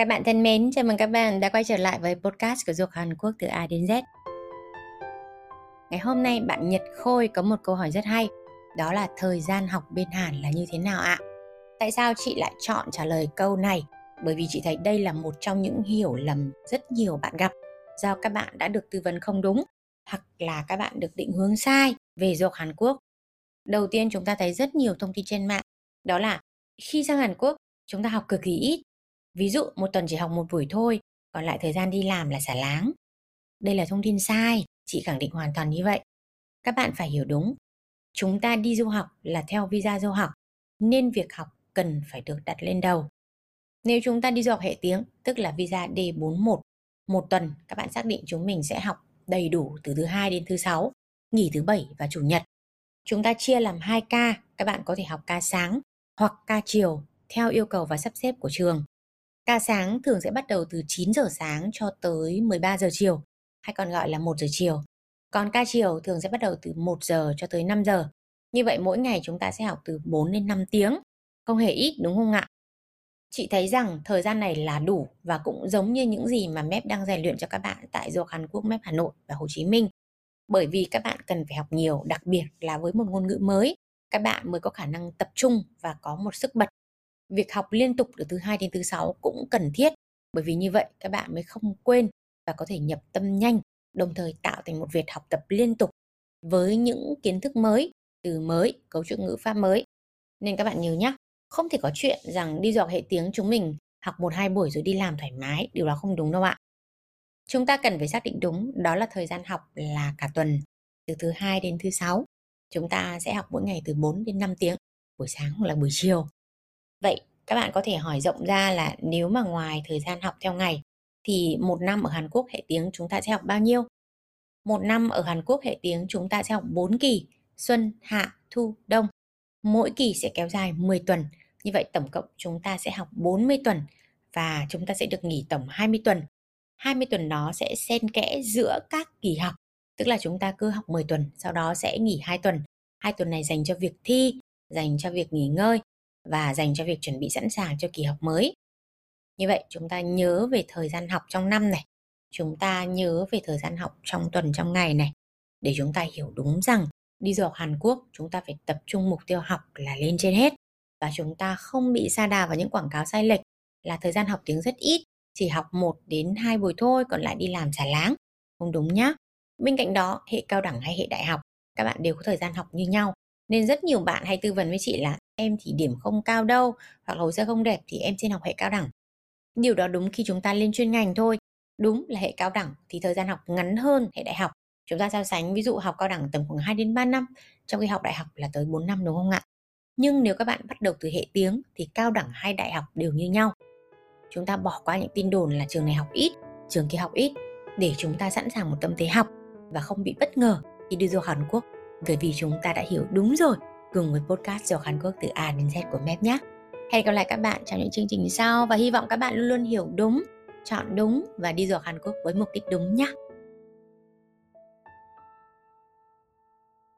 Các bạn thân mến, chào mừng các bạn đã quay trở lại với podcast của Du học Hàn Quốc từ A đến Z. Ngày hôm nay bạn Nhật Khôi có một câu hỏi rất hay, đó là thời gian học bên Hàn là như thế nào ạ? Tại sao chị lại chọn trả lời câu này? Bởi vì chị thấy đây là một trong những hiểu lầm rất nhiều bạn gặp do các bạn đã được tư vấn không đúng hoặc là các bạn được định hướng sai về du học Hàn Quốc. Đầu tiên chúng ta thấy rất nhiều thông tin trên mạng, đó là khi sang Hàn Quốc chúng ta học cực kỳ ít Ví dụ một tuần chỉ học một buổi thôi, còn lại thời gian đi làm là xả láng. Đây là thông tin sai, chị khẳng định hoàn toàn như vậy. Các bạn phải hiểu đúng. Chúng ta đi du học là theo visa du học, nên việc học cần phải được đặt lên đầu. Nếu chúng ta đi du học hệ tiếng, tức là visa D41, một tuần các bạn xác định chúng mình sẽ học đầy đủ từ thứ hai đến thứ sáu, nghỉ thứ bảy và chủ nhật. Chúng ta chia làm 2 ca, các bạn có thể học ca sáng hoặc ca chiều theo yêu cầu và sắp xếp của trường. Ca sáng thường sẽ bắt đầu từ 9 giờ sáng cho tới 13 giờ chiều, hay còn gọi là 1 giờ chiều. Còn ca chiều thường sẽ bắt đầu từ 1 giờ cho tới 5 giờ. Như vậy mỗi ngày chúng ta sẽ học từ 4 đến 5 tiếng, không hề ít đúng không ạ? Chị thấy rằng thời gian này là đủ và cũng giống như những gì mà MEP đang rèn luyện cho các bạn tại Du Hàn Quốc MEP Hà Nội và Hồ Chí Minh. Bởi vì các bạn cần phải học nhiều, đặc biệt là với một ngôn ngữ mới, các bạn mới có khả năng tập trung và có một sức bật việc học liên tục từ thứ hai đến thứ sáu cũng cần thiết. Bởi vì như vậy, các bạn mới không quên và có thể nhập tâm nhanh, đồng thời tạo thành một việc học tập liên tục với những kiến thức mới, từ mới, cấu trúc ngữ pháp mới. Nên các bạn nhớ nhé không thể có chuyện rằng đi dọc hệ tiếng chúng mình học một hai buổi rồi đi làm thoải mái, điều đó không đúng đâu ạ. Chúng ta cần phải xác định đúng, đó là thời gian học là cả tuần, từ thứ hai đến thứ sáu. Chúng ta sẽ học mỗi ngày từ 4 đến 5 tiếng, buổi sáng hoặc là buổi chiều. Vậy các bạn có thể hỏi rộng ra là nếu mà ngoài thời gian học theo ngày thì một năm ở Hàn Quốc hệ tiếng chúng ta sẽ học bao nhiêu? Một năm ở Hàn Quốc hệ tiếng chúng ta sẽ học 4 kỳ, xuân, hạ, thu, đông. Mỗi kỳ sẽ kéo dài 10 tuần. Như vậy tổng cộng chúng ta sẽ học 40 tuần và chúng ta sẽ được nghỉ tổng 20 tuần. 20 tuần đó sẽ xen kẽ giữa các kỳ học, tức là chúng ta cứ học 10 tuần, sau đó sẽ nghỉ 2 tuần. Hai tuần này dành cho việc thi, dành cho việc nghỉ ngơi và dành cho việc chuẩn bị sẵn sàng cho kỳ học mới. Như vậy chúng ta nhớ về thời gian học trong năm này, chúng ta nhớ về thời gian học trong tuần trong ngày này để chúng ta hiểu đúng rằng đi du học Hàn Quốc chúng ta phải tập trung mục tiêu học là lên trên hết và chúng ta không bị sa đà vào những quảng cáo sai lệch là thời gian học tiếng rất ít, chỉ học 1 đến 2 buổi thôi còn lại đi làm xả láng. Không đúng nhá. Bên cạnh đó, hệ cao đẳng hay hệ đại học, các bạn đều có thời gian học như nhau. Nên rất nhiều bạn hay tư vấn với chị là em thì điểm không cao đâu, hoặc là hồ sơ không đẹp thì em xin học hệ cao đẳng. Điều đó đúng khi chúng ta lên chuyên ngành thôi. Đúng là hệ cao đẳng thì thời gian học ngắn hơn hệ đại học. Chúng ta so sánh ví dụ học cao đẳng tầm khoảng 2 đến 3 năm, trong khi học đại học là tới 4 năm đúng không ạ? Nhưng nếu các bạn bắt đầu từ hệ tiếng thì cao đẳng hay đại học đều như nhau. Chúng ta bỏ qua những tin đồn là trường này học ít, trường kia học ít, để chúng ta sẵn sàng một tâm thế học và không bị bất ngờ khi đi du học Hàn Quốc. Bởi vì chúng ta đã hiểu đúng rồi cùng với podcast giàu Hàn Quốc từ A đến Z của MEP nhé. Hẹn gặp lại các bạn trong những chương trình sau và hy vọng các bạn luôn luôn hiểu đúng, chọn đúng và đi du Hàn Quốc với mục đích đúng nhé.